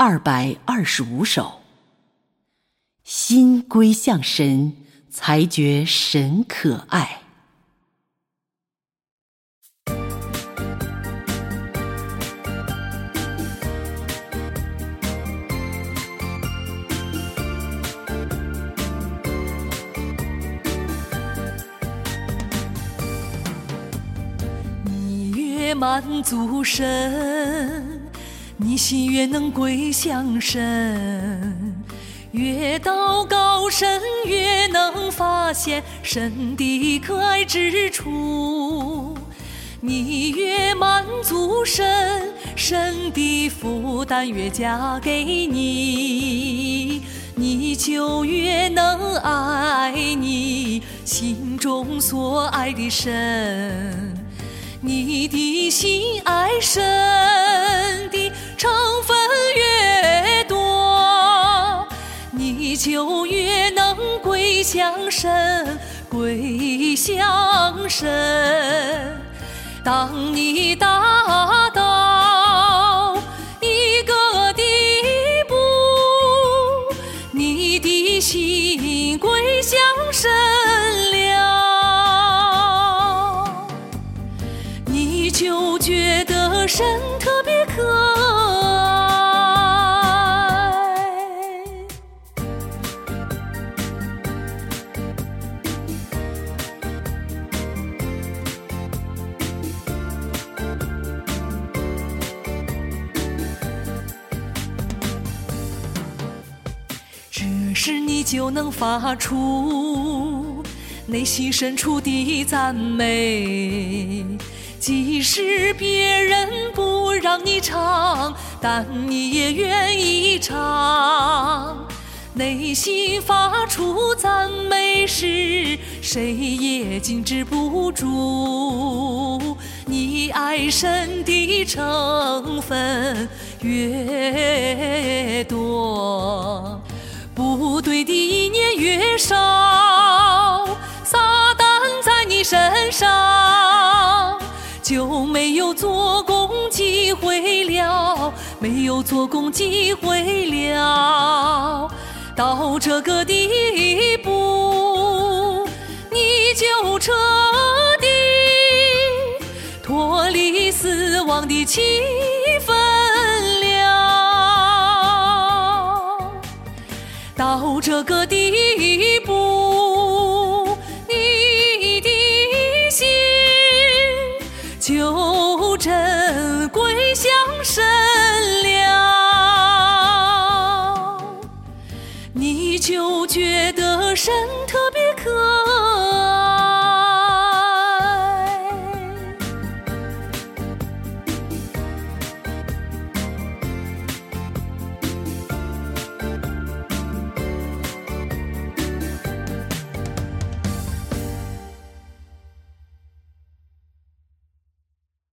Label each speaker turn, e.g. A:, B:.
A: 二百二十五首，心归向神，才觉神可爱。
B: 你越满足神。你心越能归向神，越祷告神越能发现神的可爱之处。你越满足神，神的负担越加给你，你就越能爱你心中所爱的神。你的心爱神能归向神，归向神。当你达到一个地步，你的心归向神了，你。就觉得神特别可是你就能发出内心深处的赞美。即使别人不让你唱，但你也愿意唱。内心发出赞美时，谁也禁止不住。你爱神的成分越多，的一年越少，撒旦在你身上。就没有做工机会了，没有做工机会了。到这个地步，你就彻底脱离死亡的气氛到这个地步。你的心就真归向神了，你就觉得神特别。